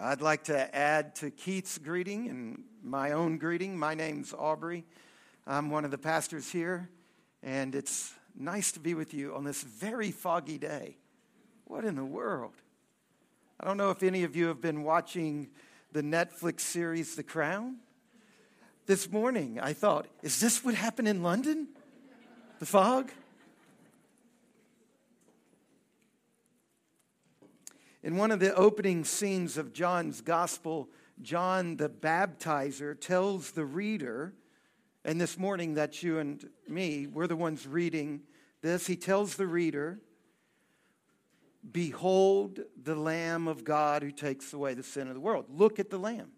I'd like to add to Keith's greeting and my own greeting. My name's Aubrey. I'm one of the pastors here, and it's nice to be with you on this very foggy day. What in the world? I don't know if any of you have been watching the Netflix series The Crown. This morning, I thought, is this what happened in London? The fog? In one of the opening scenes of John's gospel, John the baptizer tells the reader, and this morning that's you and me, we're the ones reading this. He tells the reader, Behold the Lamb of God who takes away the sin of the world. Look at the Lamb.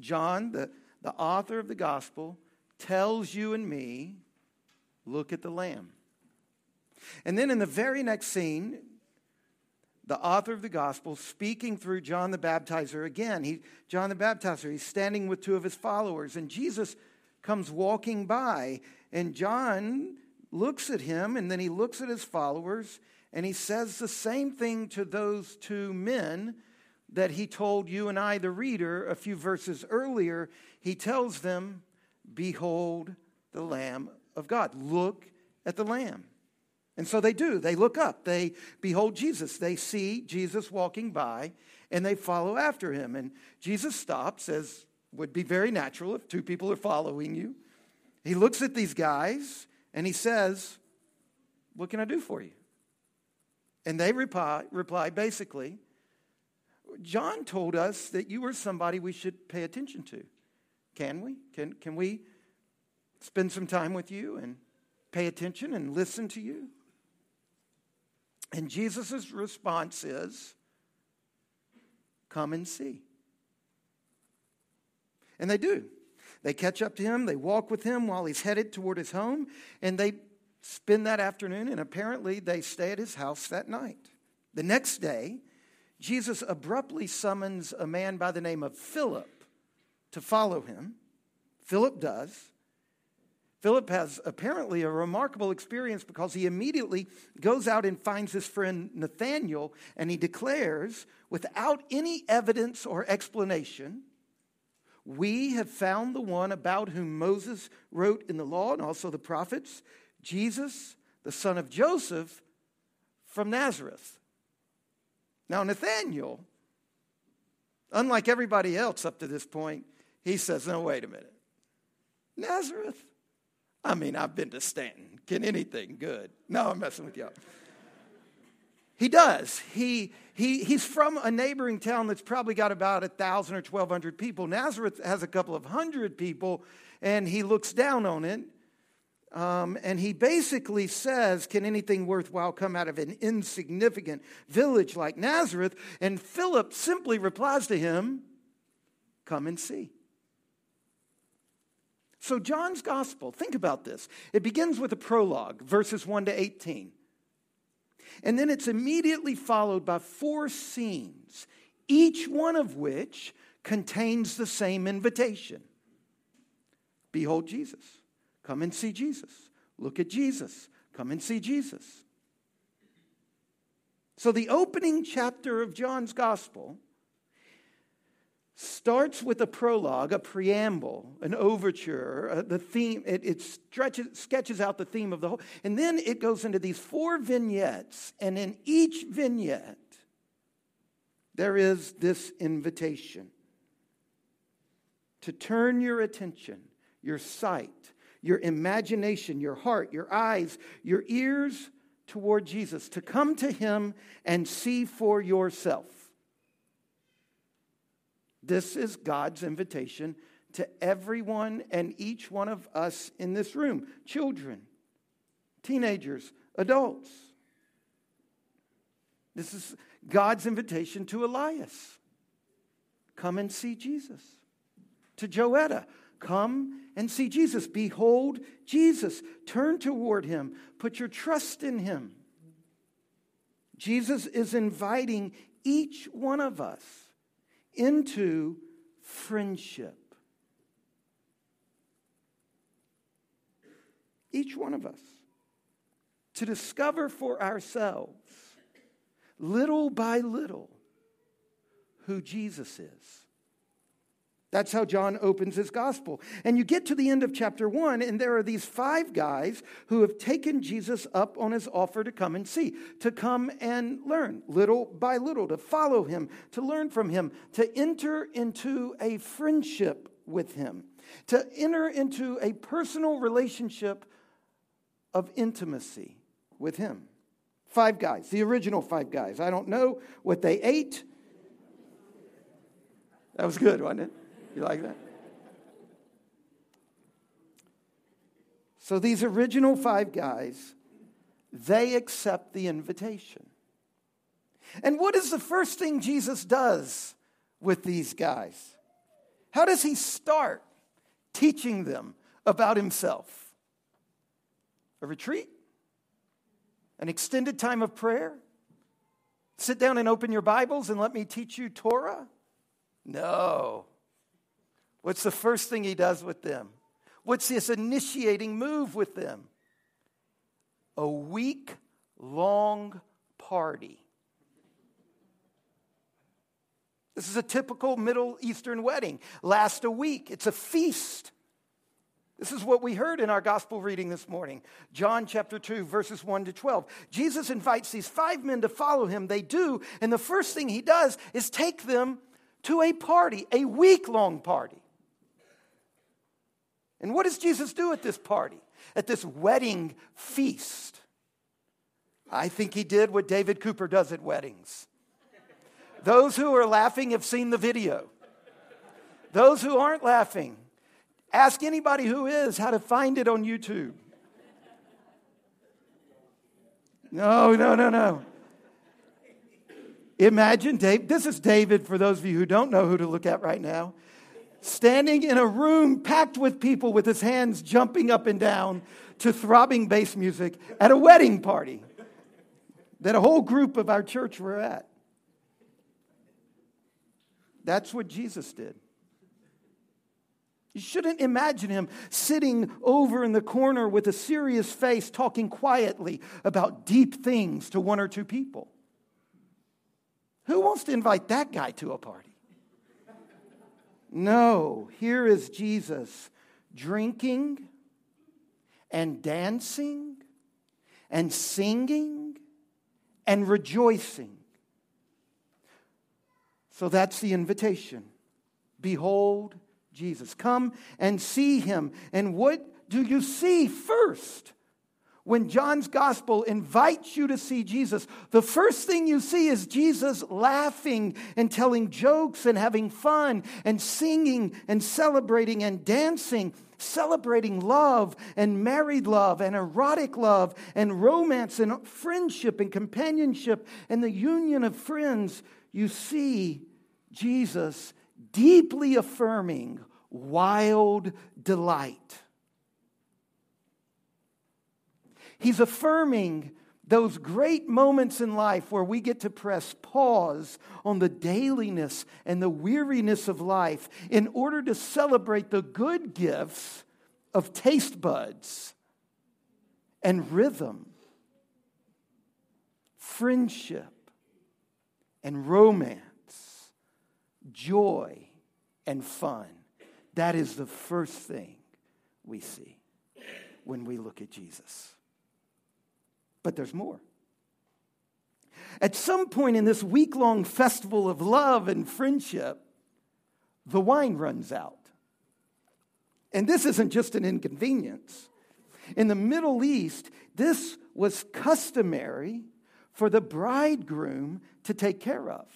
John, the, the author of the gospel, tells you and me, Look at the Lamb. And then in the very next scene, the author of the gospel, speaking through John the Baptizer again. He, John the Baptizer, he's standing with two of his followers, and Jesus comes walking by, and John looks at him, and then he looks at his followers, and he says the same thing to those two men that he told you and I, the reader, a few verses earlier. He tells them, Behold the Lamb of God. Look at the Lamb. And so they do. They look up. They behold Jesus. They see Jesus walking by and they follow after him. And Jesus stops, as would be very natural if two people are following you. He looks at these guys and he says, What can I do for you? And they reply, reply basically, John told us that you were somebody we should pay attention to. Can we? Can, can we spend some time with you and pay attention and listen to you? And Jesus' response is, Come and see. And they do. They catch up to him, they walk with him while he's headed toward his home, and they spend that afternoon, and apparently they stay at his house that night. The next day, Jesus abruptly summons a man by the name of Philip to follow him. Philip does. Philip has apparently a remarkable experience because he immediately goes out and finds his friend Nathanael and he declares, without any evidence or explanation, we have found the one about whom Moses wrote in the law and also the prophets, Jesus, the son of Joseph from Nazareth. Now, Nathanael, unlike everybody else up to this point, he says, No, wait a minute. Nazareth? I mean, I've been to Stanton. Can anything good? No, I'm messing with y'all. He does. He, he, he's from a neighboring town that's probably got about 1,000 or 1,200 people. Nazareth has a couple of hundred people, and he looks down on it. Um, and he basically says, Can anything worthwhile come out of an insignificant village like Nazareth? And Philip simply replies to him, Come and see. So, John's gospel, think about this. It begins with a prologue, verses 1 to 18. And then it's immediately followed by four scenes, each one of which contains the same invitation Behold Jesus. Come and see Jesus. Look at Jesus. Come and see Jesus. So, the opening chapter of John's gospel starts with a prologue, a preamble, an overture, uh, the theme. It, it stretches, sketches out the theme of the whole. And then it goes into these four vignettes. And in each vignette, there is this invitation to turn your attention, your sight, your imagination, your heart, your eyes, your ears toward Jesus, to come to Him and see for yourself. This is God's invitation to everyone and each one of us in this room children, teenagers, adults. This is God's invitation to Elias come and see Jesus. To Joetta, come and see Jesus. Behold Jesus. Turn toward him. Put your trust in him. Jesus is inviting each one of us into friendship. Each one of us. To discover for ourselves, little by little, who Jesus is. That's how John opens his gospel. And you get to the end of chapter one, and there are these five guys who have taken Jesus up on his offer to come and see, to come and learn little by little, to follow him, to learn from him, to enter into a friendship with him, to enter into a personal relationship of intimacy with him. Five guys, the original five guys. I don't know what they ate. That was good, wasn't it? You like that? So these original five guys, they accept the invitation. And what is the first thing Jesus does with these guys? How does he start teaching them about himself? A retreat? An extended time of prayer? Sit down and open your Bibles and let me teach you Torah? No. What's the first thing he does with them? What's his initiating move with them? A week long party. This is a typical Middle Eastern wedding. Last a week. It's a feast. This is what we heard in our gospel reading this morning. John chapter 2, verses 1 to 12. Jesus invites these five men to follow him. They do. And the first thing he does is take them to a party, a week long party. And what does Jesus do at this party, at this wedding feast? I think he did what David Cooper does at weddings. Those who are laughing have seen the video. Those who aren't laughing, ask anybody who is how to find it on YouTube. No, no, no, no. Imagine Dave. This is David for those of you who don't know who to look at right now standing in a room packed with people with his hands jumping up and down to throbbing bass music at a wedding party that a whole group of our church were at. That's what Jesus did. You shouldn't imagine him sitting over in the corner with a serious face, talking quietly about deep things to one or two people. Who wants to invite that guy to a party? No, here is Jesus drinking and dancing and singing and rejoicing. So that's the invitation. Behold Jesus. Come and see him. And what do you see first? When John's gospel invites you to see Jesus, the first thing you see is Jesus laughing and telling jokes and having fun and singing and celebrating and dancing, celebrating love and married love and erotic love and romance and friendship and companionship and the union of friends. You see Jesus deeply affirming wild delight. He's affirming those great moments in life where we get to press pause on the dailiness and the weariness of life in order to celebrate the good gifts of taste buds and rhythm, friendship and romance, joy and fun. That is the first thing we see when we look at Jesus. But there's more. At some point in this week long festival of love and friendship, the wine runs out. And this isn't just an inconvenience. In the Middle East, this was customary for the bridegroom to take care of.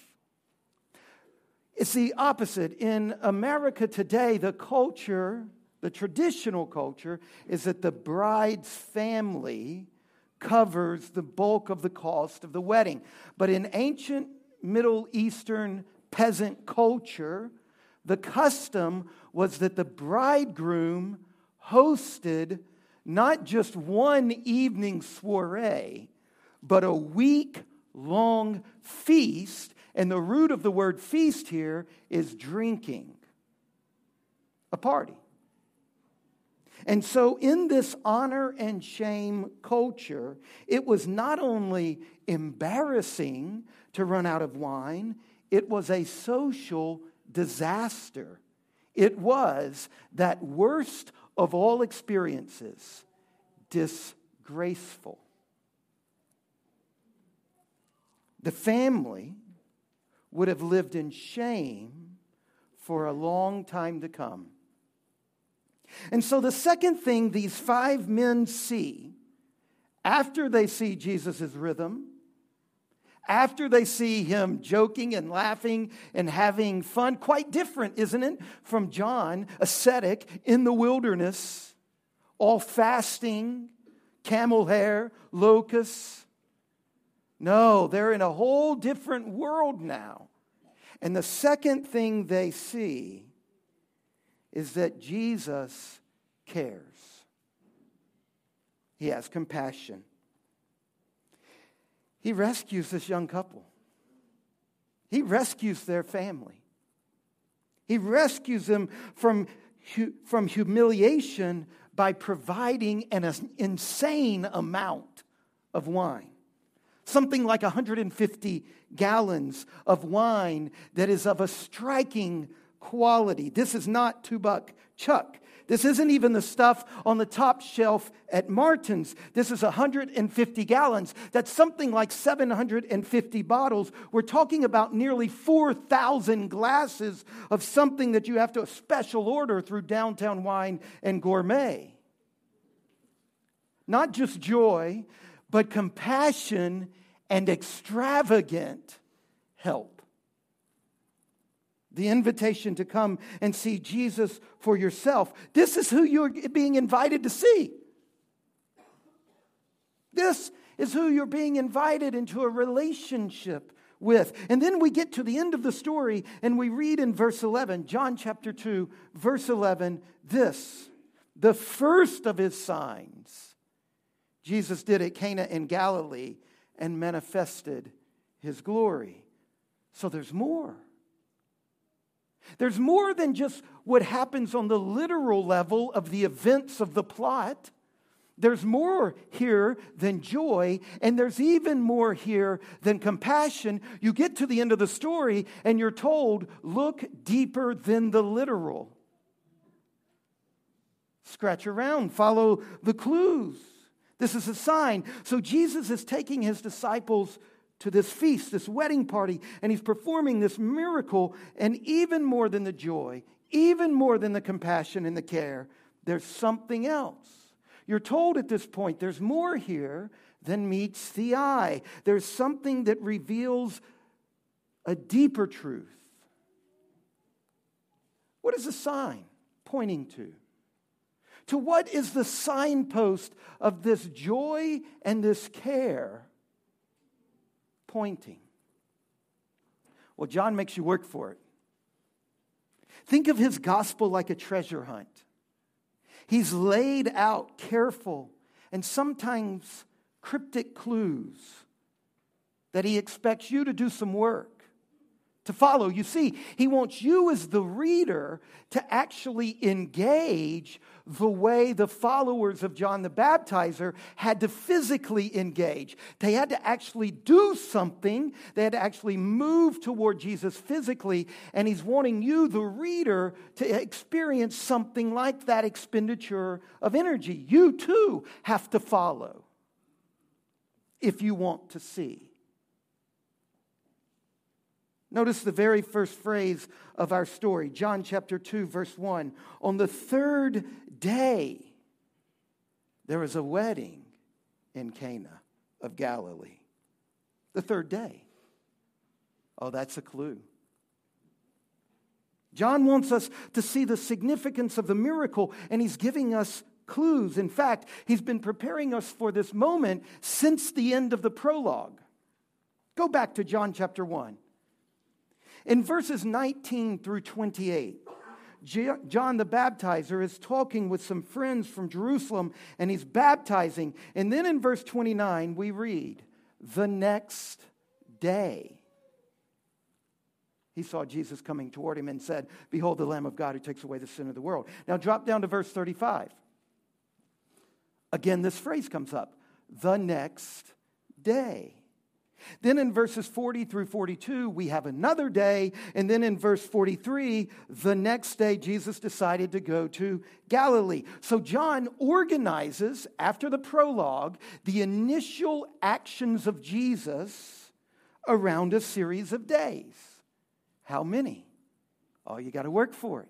It's the opposite. In America today, the culture, the traditional culture, is that the bride's family covers the bulk of the cost of the wedding. But in ancient Middle Eastern peasant culture, the custom was that the bridegroom hosted not just one evening soiree, but a week long feast. And the root of the word feast here is drinking, a party. And so, in this honor and shame culture, it was not only embarrassing to run out of wine, it was a social disaster. It was that worst of all experiences disgraceful. The family would have lived in shame for a long time to come. And so, the second thing these five men see after they see Jesus' rhythm, after they see him joking and laughing and having fun, quite different, isn't it, from John, ascetic in the wilderness, all fasting, camel hair, locusts. No, they're in a whole different world now. And the second thing they see is that Jesus cares. He has compassion. He rescues this young couple. He rescues their family. He rescues them from, from humiliation by providing an insane amount of wine. Something like 150 gallons of wine that is of a striking quality. This is not two buck chuck. This isn't even the stuff on the top shelf at Martin's. This is 150 gallons. That's something like 750 bottles. We're talking about nearly 4,000 glasses of something that you have to special order through Downtown Wine and Gourmet. Not just joy, but compassion and extravagant help the invitation to come and see Jesus for yourself. This is who you're being invited to see. This is who you're being invited into a relationship with. And then we get to the end of the story and we read in verse 11, John chapter 2, verse 11, this the first of his signs Jesus did at Cana in Galilee and manifested his glory. So there's more. There's more than just what happens on the literal level of the events of the plot. There's more here than joy, and there's even more here than compassion. You get to the end of the story, and you're told, look deeper than the literal. Scratch around, follow the clues. This is a sign. So Jesus is taking his disciples to this feast, this wedding party, and he's performing this miracle. And even more than the joy, even more than the compassion and the care, there's something else. You're told at this point there's more here than meets the eye. There's something that reveals a deeper truth. What is the sign pointing to? To what is the signpost of this joy and this care pointing? Well, John makes you work for it. Think of his gospel like a treasure hunt. He's laid out careful and sometimes cryptic clues that he expects you to do some work to follow. You see, he wants you as the reader to actually engage the way the followers of John the Baptizer had to physically engage. They had to actually do something, they had to actually move toward Jesus physically, and he's wanting you, the reader, to experience something like that expenditure of energy. You too have to follow if you want to see. Notice the very first phrase of our story, John chapter 2, verse 1. On the third day, there was a wedding in Cana of Galilee. The third day. Oh, that's a clue. John wants us to see the significance of the miracle, and he's giving us clues. In fact, he's been preparing us for this moment since the end of the prologue. Go back to John chapter 1. In verses 19 through 28, John the Baptizer is talking with some friends from Jerusalem and he's baptizing. And then in verse 29, we read, The next day, he saw Jesus coming toward him and said, Behold, the Lamb of God who takes away the sin of the world. Now drop down to verse 35. Again, this phrase comes up the next day. Then in verses 40 through 42, we have another day. And then in verse 43, the next day, Jesus decided to go to Galilee. So John organizes, after the prologue, the initial actions of Jesus around a series of days. How many? Oh, you got to work for it.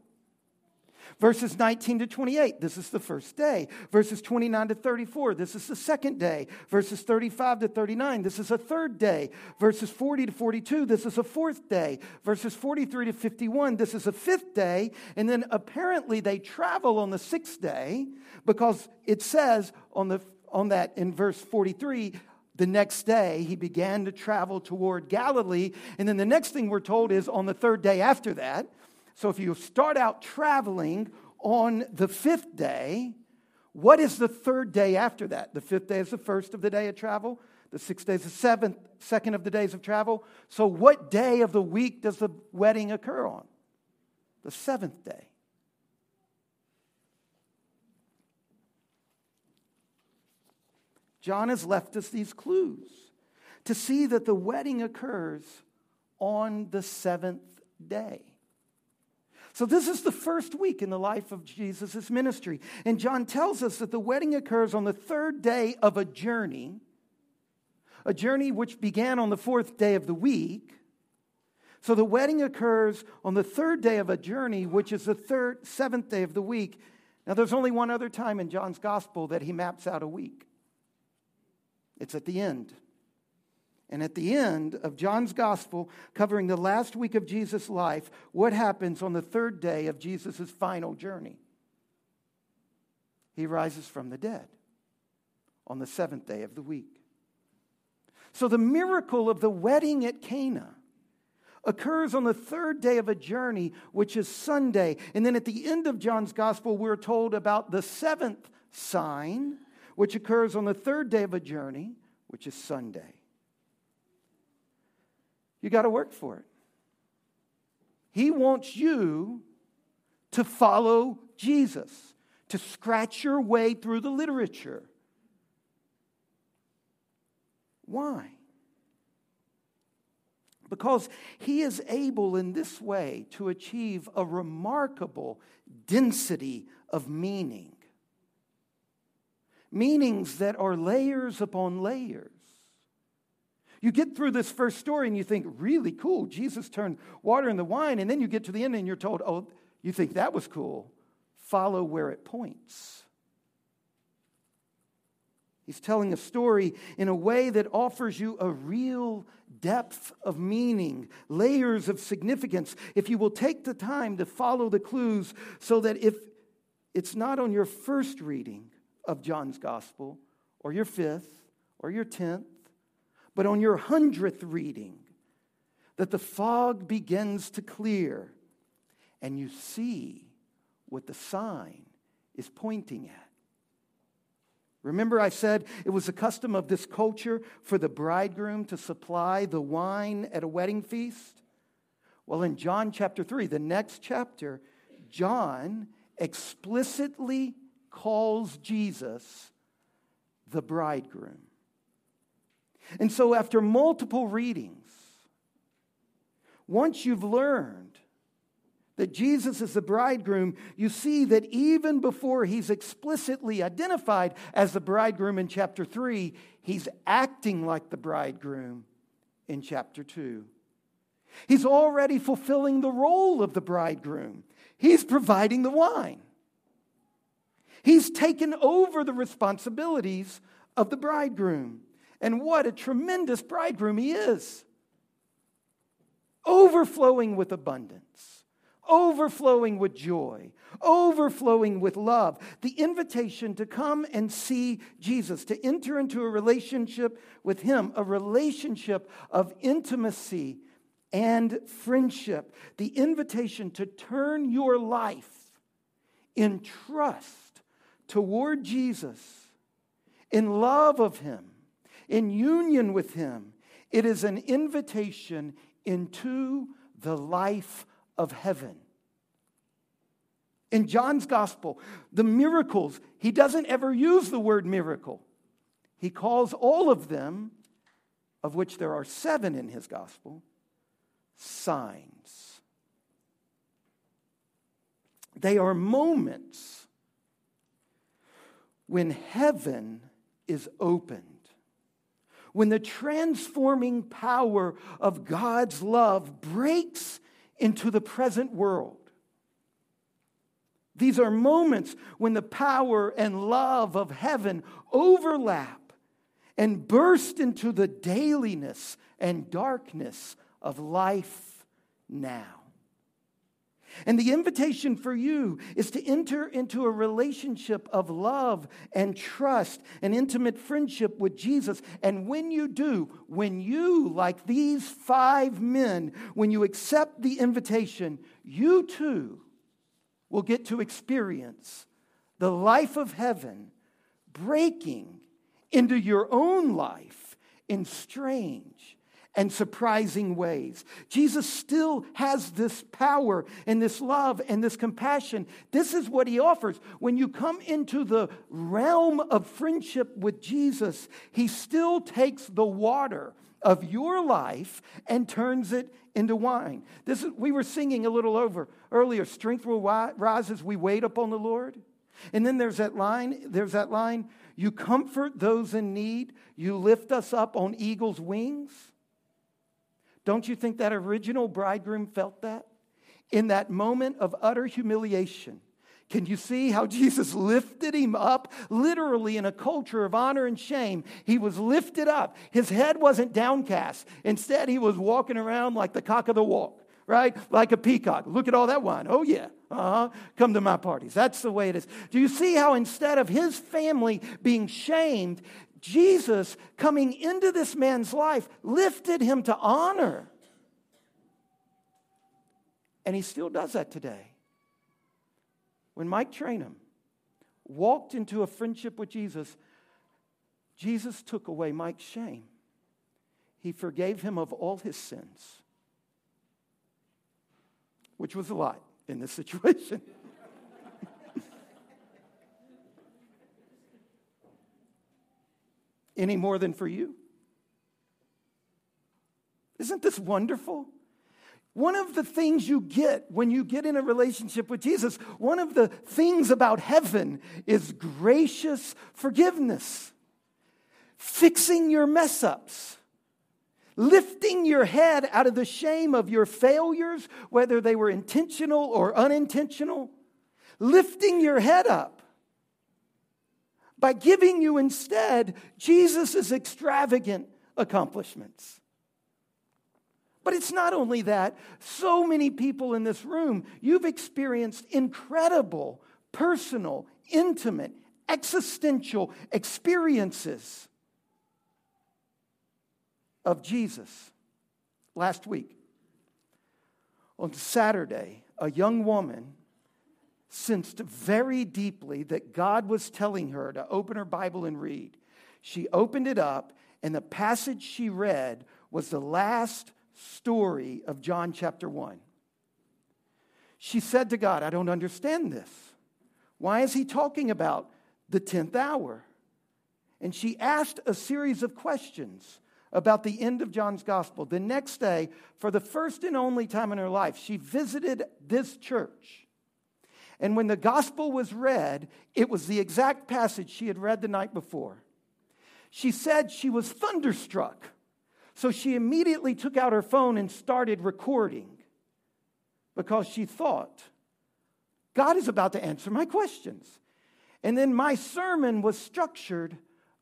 Verses 19 to 28, this is the first day. Verses 29 to 34, this is the second day. Verses 35 to 39, this is a third day. Verses 40 to 42, this is a fourth day. Verses 43 to 51, this is a fifth day. And then apparently they travel on the sixth day because it says on, the, on that in verse 43, the next day he began to travel toward Galilee. And then the next thing we're told is on the third day after that, so if you start out traveling on the fifth day, what is the third day after that? The fifth day is the first of the day of travel. The sixth day is the seventh, second of the days of travel. So, what day of the week does the wedding occur on? The seventh day. John has left us these clues to see that the wedding occurs on the seventh day. So, this is the first week in the life of Jesus' ministry. And John tells us that the wedding occurs on the third day of a journey, a journey which began on the fourth day of the week. So, the wedding occurs on the third day of a journey, which is the third, seventh day of the week. Now, there's only one other time in John's gospel that he maps out a week it's at the end. And at the end of John's gospel, covering the last week of Jesus' life, what happens on the third day of Jesus' final journey? He rises from the dead on the seventh day of the week. So the miracle of the wedding at Cana occurs on the third day of a journey, which is Sunday. And then at the end of John's gospel, we're told about the seventh sign, which occurs on the third day of a journey, which is Sunday. You got to work for it. He wants you to follow Jesus, to scratch your way through the literature. Why? Because he is able in this way to achieve a remarkable density of meaning. Meanings that are layers upon layers. You get through this first story and you think, really cool, Jesus turned water into wine. And then you get to the end and you're told, oh, you think that was cool. Follow where it points. He's telling a story in a way that offers you a real depth of meaning, layers of significance, if you will take the time to follow the clues so that if it's not on your first reading of John's gospel, or your fifth, or your tenth, but on your hundredth reading, that the fog begins to clear and you see what the sign is pointing at. Remember, I said it was a custom of this culture for the bridegroom to supply the wine at a wedding feast? Well, in John chapter 3, the next chapter, John explicitly calls Jesus the bridegroom. And so, after multiple readings, once you've learned that Jesus is the bridegroom, you see that even before he's explicitly identified as the bridegroom in chapter 3, he's acting like the bridegroom in chapter 2. He's already fulfilling the role of the bridegroom, he's providing the wine. He's taken over the responsibilities of the bridegroom. And what a tremendous bridegroom he is! Overflowing with abundance, overflowing with joy, overflowing with love. The invitation to come and see Jesus, to enter into a relationship with him, a relationship of intimacy and friendship. The invitation to turn your life in trust toward Jesus, in love of him in union with Him. It is an invitation into the life of heaven. In John's gospel, the miracles, he doesn't ever use the word miracle. He calls all of them of which there are seven in his gospel, signs. They are moments when heaven is opened, when the transforming power of God's love breaks into the present world. These are moments when the power and love of heaven overlap and burst into the dailiness and darkness of life now. And the invitation for you is to enter into a relationship of love and trust and intimate friendship with Jesus. And when you do, when you, like these five men, when you accept the invitation, you too will get to experience the life of heaven breaking into your own life in strange and surprising ways. Jesus still has this power and this love and this compassion. This is what he offers. When you come into the realm of friendship with Jesus, he still takes the water of your life and turns it into wine. This is, we were singing a little over earlier strength will rise as we wait upon the Lord. And then there's that line, there's that line, you comfort those in need, you lift us up on eagle's wings. Don't you think that original bridegroom felt that? In that moment of utter humiliation, can you see how Jesus lifted him up? Literally, in a culture of honor and shame, he was lifted up. His head wasn't downcast. Instead, he was walking around like the cock of the walk, right? Like a peacock. Look at all that wine. Oh, yeah. Uh huh. Come to my parties. That's the way it is. Do you see how instead of his family being shamed, Jesus coming into this man's life lifted him to honor. And he still does that today. When Mike Trainum walked into a friendship with Jesus, Jesus took away Mike's shame. He forgave him of all his sins, which was a lot in this situation. Any more than for you. Isn't this wonderful? One of the things you get when you get in a relationship with Jesus, one of the things about heaven is gracious forgiveness, fixing your mess ups, lifting your head out of the shame of your failures, whether they were intentional or unintentional, lifting your head up by giving you instead Jesus' extravagant accomplishments. But it's not only that. So many people in this room, you've experienced incredible, personal, intimate, existential experiences of Jesus. Last week, on Saturday, a young woman sensed very deeply that God was telling her to open her Bible and read. She opened it up, and the passage she read was the last story of John chapter 1. She said to God, I don't understand this. Why is he talking about the 10th hour? And she asked a series of questions about the end of John's gospel. The next day, for the first and only time in her life, she visited this church and when the gospel was read, it was the exact passage she had read the night before. She said she was thunderstruck. So she immediately took out her phone and started recording because she thought, God is about to answer my questions. And then my sermon was structured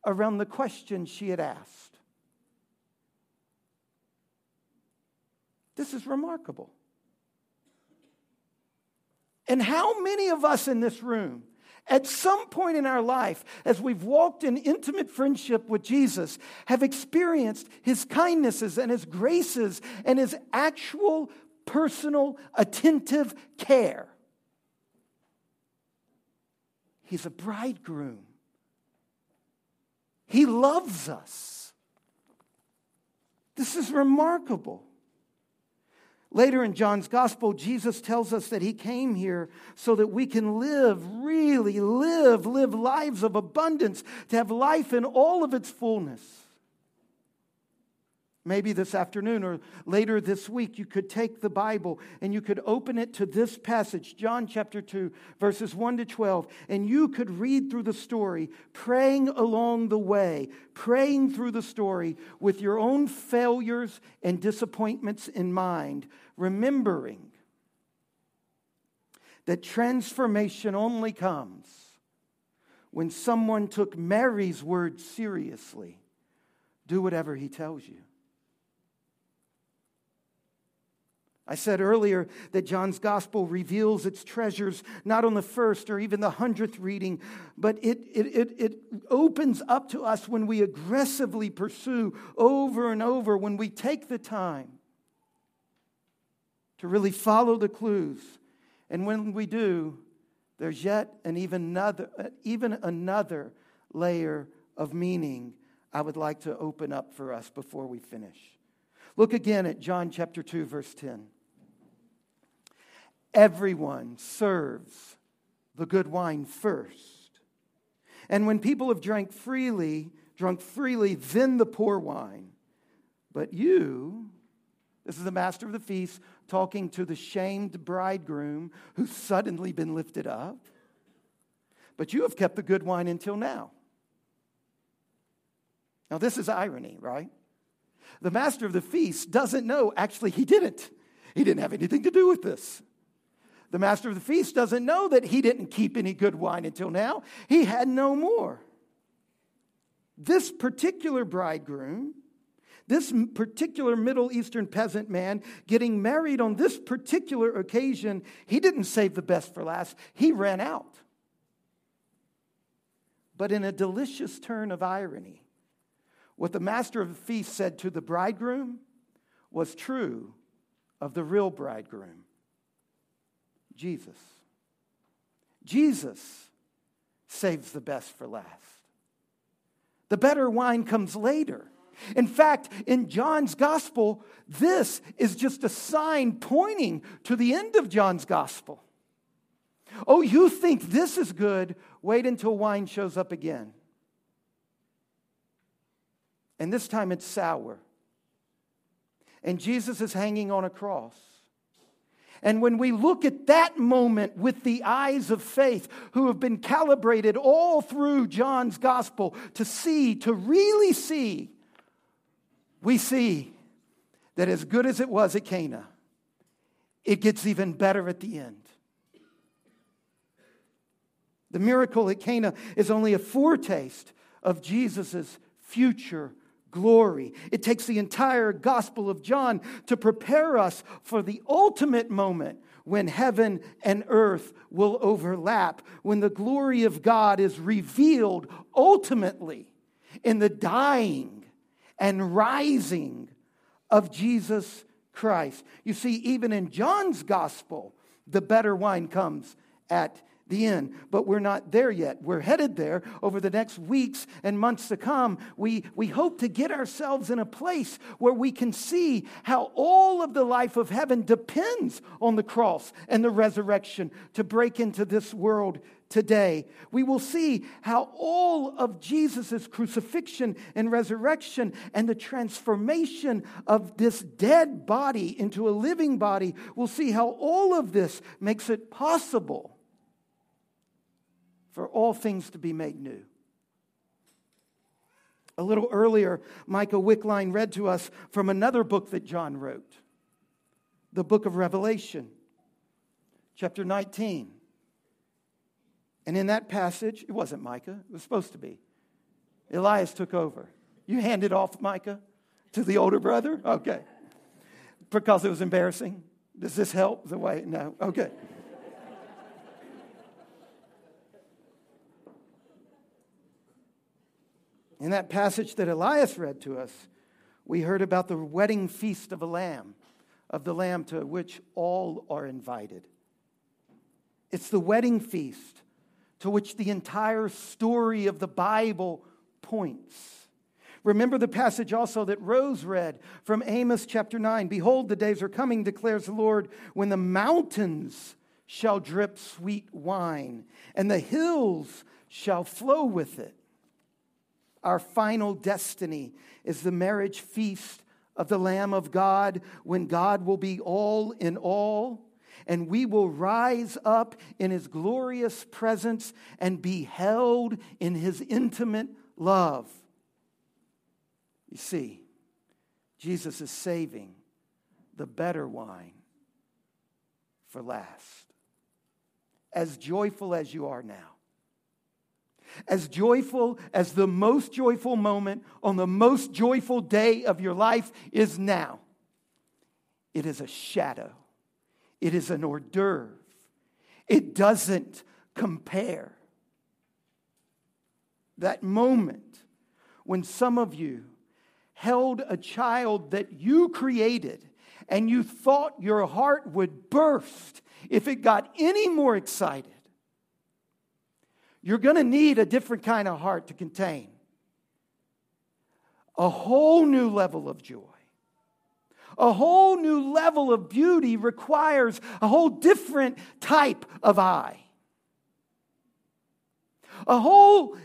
around the questions she had asked. This is remarkable. And how many of us in this room, at some point in our life, as we've walked in intimate friendship with Jesus, have experienced his kindnesses and his graces and his actual personal, attentive care? He's a bridegroom. He loves us. This is remarkable. Later in John's gospel, Jesus tells us that he came here so that we can live, really live, live lives of abundance, to have life in all of its fullness. Maybe this afternoon or later this week, you could take the Bible and you could open it to this passage, John chapter 2, verses 1 to 12, and you could read through the story, praying along the way, praying through the story with your own failures and disappointments in mind, remembering that transformation only comes when someone took Mary's words seriously. Do whatever he tells you. I said earlier that John's gospel reveals its treasures not on the first or even the hundredth reading, but it, it, it, it, opens up to us when we aggressively pursue over and over, when we take the time to really follow the clues. And when we do, there's yet an even another, even another layer of meaning I would like to open up for us before we finish. Look again at John chapter 2, verse 10. Everyone serves the good wine first. And when people have drank freely, drunk freely, then the poor wine. But you, this is the master of the feast talking to the shamed bridegroom who's suddenly been lifted up. But you have kept the good wine until now. Now, this is irony, right? The master of the feast doesn't know, actually, he didn't. He didn't have anything to do with this. The master of the feast doesn't know that he didn't keep any good wine until now. He had no more. This particular bridegroom, this particular Middle Eastern peasant man getting married on this particular occasion, he didn't save the best for last. He ran out. But in a delicious turn of irony, what the master of the feast said to the bridegroom was true of the real bridegroom. Jesus. Jesus saves the best for last. The better wine comes later. In fact, in John's gospel, this is just a sign pointing to the end of John's gospel. Oh, you think this is good? Wait until wine shows up again. And this time it's sour. And Jesus is hanging on a cross. And when we look at that moment with the eyes of faith, who have been calibrated all through John's gospel to see, to really see, we see that as good as it was at Cana, it gets even better at the end. The miracle at Cana is only a foretaste of Jesus' future glory. It takes the entire Gospel of John to prepare us for the ultimate moment when heaven and earth will overlap, when the glory of God is revealed ultimately in the dying and rising of Jesus Christ. You see, even in John's Gospel, the better wine comes at the end. But we're not there yet. We're headed there over the next weeks and months to come. We, we hope to get ourselves in a place where we can see how all of the life of heaven depends on the cross and the resurrection to break into this world today. We will see how all of Jesus' crucifixion and resurrection and the transformation of this dead body into a living body, we'll see how all of this makes it possible for all things to be made new. A little earlier, Micah Wickline read to us from another book that John wrote, the book of Revelation, chapter 19. And in that passage, it wasn't Micah, it was supposed to be. Elias took over. You handed off Micah to the older brother? Okay. Because it was embarrassing. Does this help the way? No. Okay. In that passage that Elias read to us, we heard about the wedding feast of a lamb, of the lamb to which all are invited. It's the wedding feast to which the entire story of the Bible points. Remember the passage also that Rose read from Amos chapter 9 Behold, the days are coming, declares the Lord, when the mountains shall drip sweet wine, and the hills shall flow with it. Our final destiny is the marriage feast of the Lamb of God when God will be all in all and we will rise up in his glorious presence and be held in his intimate love. You see, Jesus is saving the better wine for last. As joyful as you are now, as joyful as the most joyful moment on the most joyful day of your life is now, it is a shadow it is an hors d'oeuvre. It doesn't compare. That moment when some of you held a child that you created and you thought your heart would burst if it got any more excited, you're going to need a different kind of heart to contain a whole new level of joy. A whole new level of beauty requires a whole different type of eye. A whole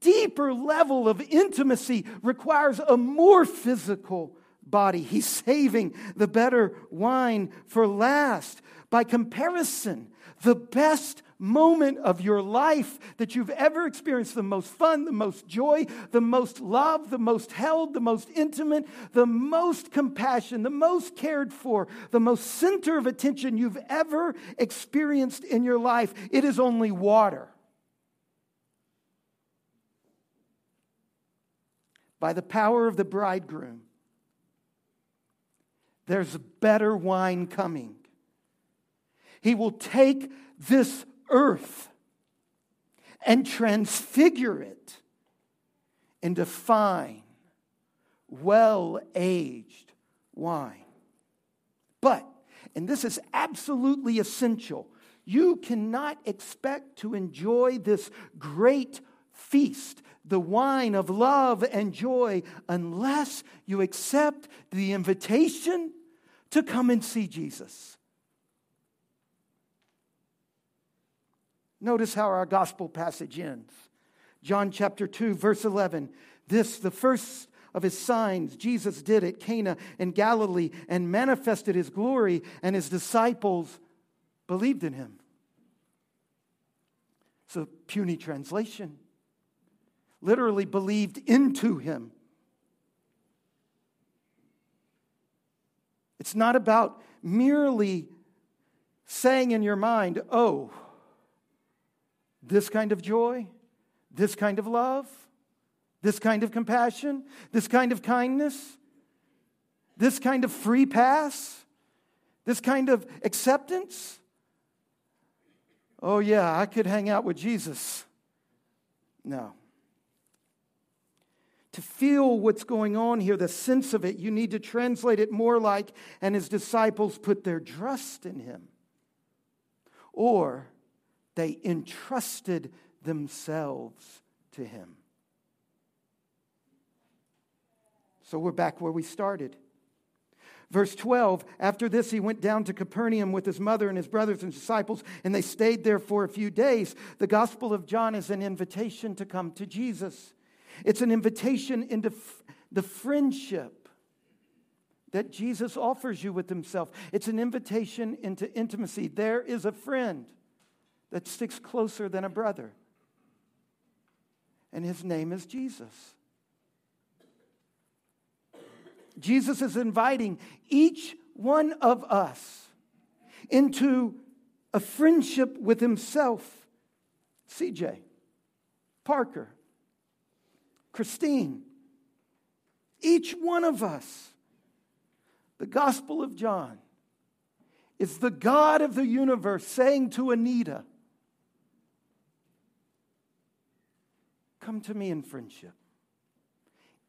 deeper level of intimacy requires a more physical body. He's saving the better wine for last. By comparison, the best moment of your life that you've ever experienced the most fun, the most joy, the most love, the most held, the most intimate, the most compassion, the most cared for, the most center of attention you've ever experienced in your life. It is only water. By the power of the bridegroom, there's better wine coming. He will take this earth and transfigure it into fine, well aged wine. But, and this is absolutely essential, you cannot expect to enjoy this great feast, the wine of love and joy, unless you accept the invitation to come and see Jesus. Notice how our gospel passage ends. John chapter 2, verse 11. This, the first of his signs, Jesus did at Cana in Galilee and manifested his glory, and his disciples believed in him. It's a puny translation. Literally believed into him. It's not about merely saying in your mind, oh, this kind of joy, this kind of love, this kind of compassion, this kind of kindness, this kind of free pass, this kind of acceptance. Oh, yeah, I could hang out with Jesus. No. To feel what's going on here, the sense of it, you need to translate it more like, and his disciples put their trust in him. Or, they entrusted themselves to him. So we're back where we started. Verse 12, after this, he went down to Capernaum with his mother and his brothers and disciples, and they stayed there for a few days. The Gospel of John is an invitation to come to Jesus, it's an invitation into f- the friendship that Jesus offers you with himself. It's an invitation into intimacy. There is a friend that sticks closer than a brother. And his name is Jesus. Jesus is inviting each one of us into a friendship with himself. CJ, Parker, Christine, each one of us. The Gospel of John is the God of the universe saying to Anita, Come to me in friendship.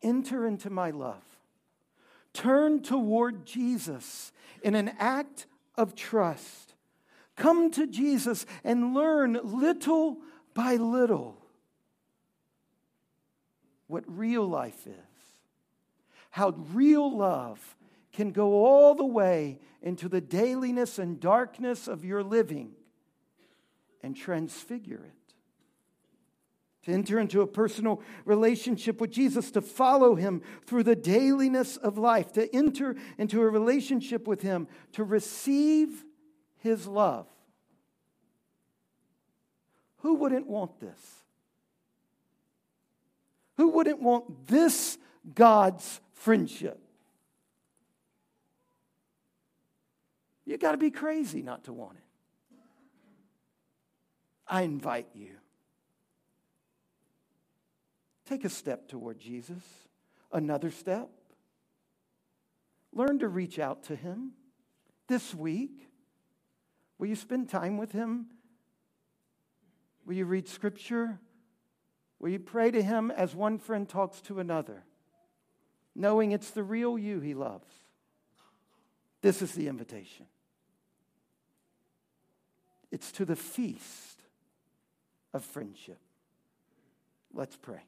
Enter into my love. Turn toward Jesus in an act of trust. Come to Jesus and learn little by little what real life is, how real love can go all the way into the dailiness and darkness of your living and transfigure it. To enter into a personal relationship with Jesus, to follow him through the dailiness of life, to enter into a relationship with him, to receive his love. Who wouldn't want this? Who wouldn't want this God's friendship? You got to be crazy not to want it. I invite you. Take a step toward Jesus, another step. Learn to reach out to Him this week. Will you spend time with Him? Will you read Scripture? Will you pray to Him as one friend talks to another, knowing it's the real you He loves? This is the invitation. It's to the feast of friendship. Let's pray.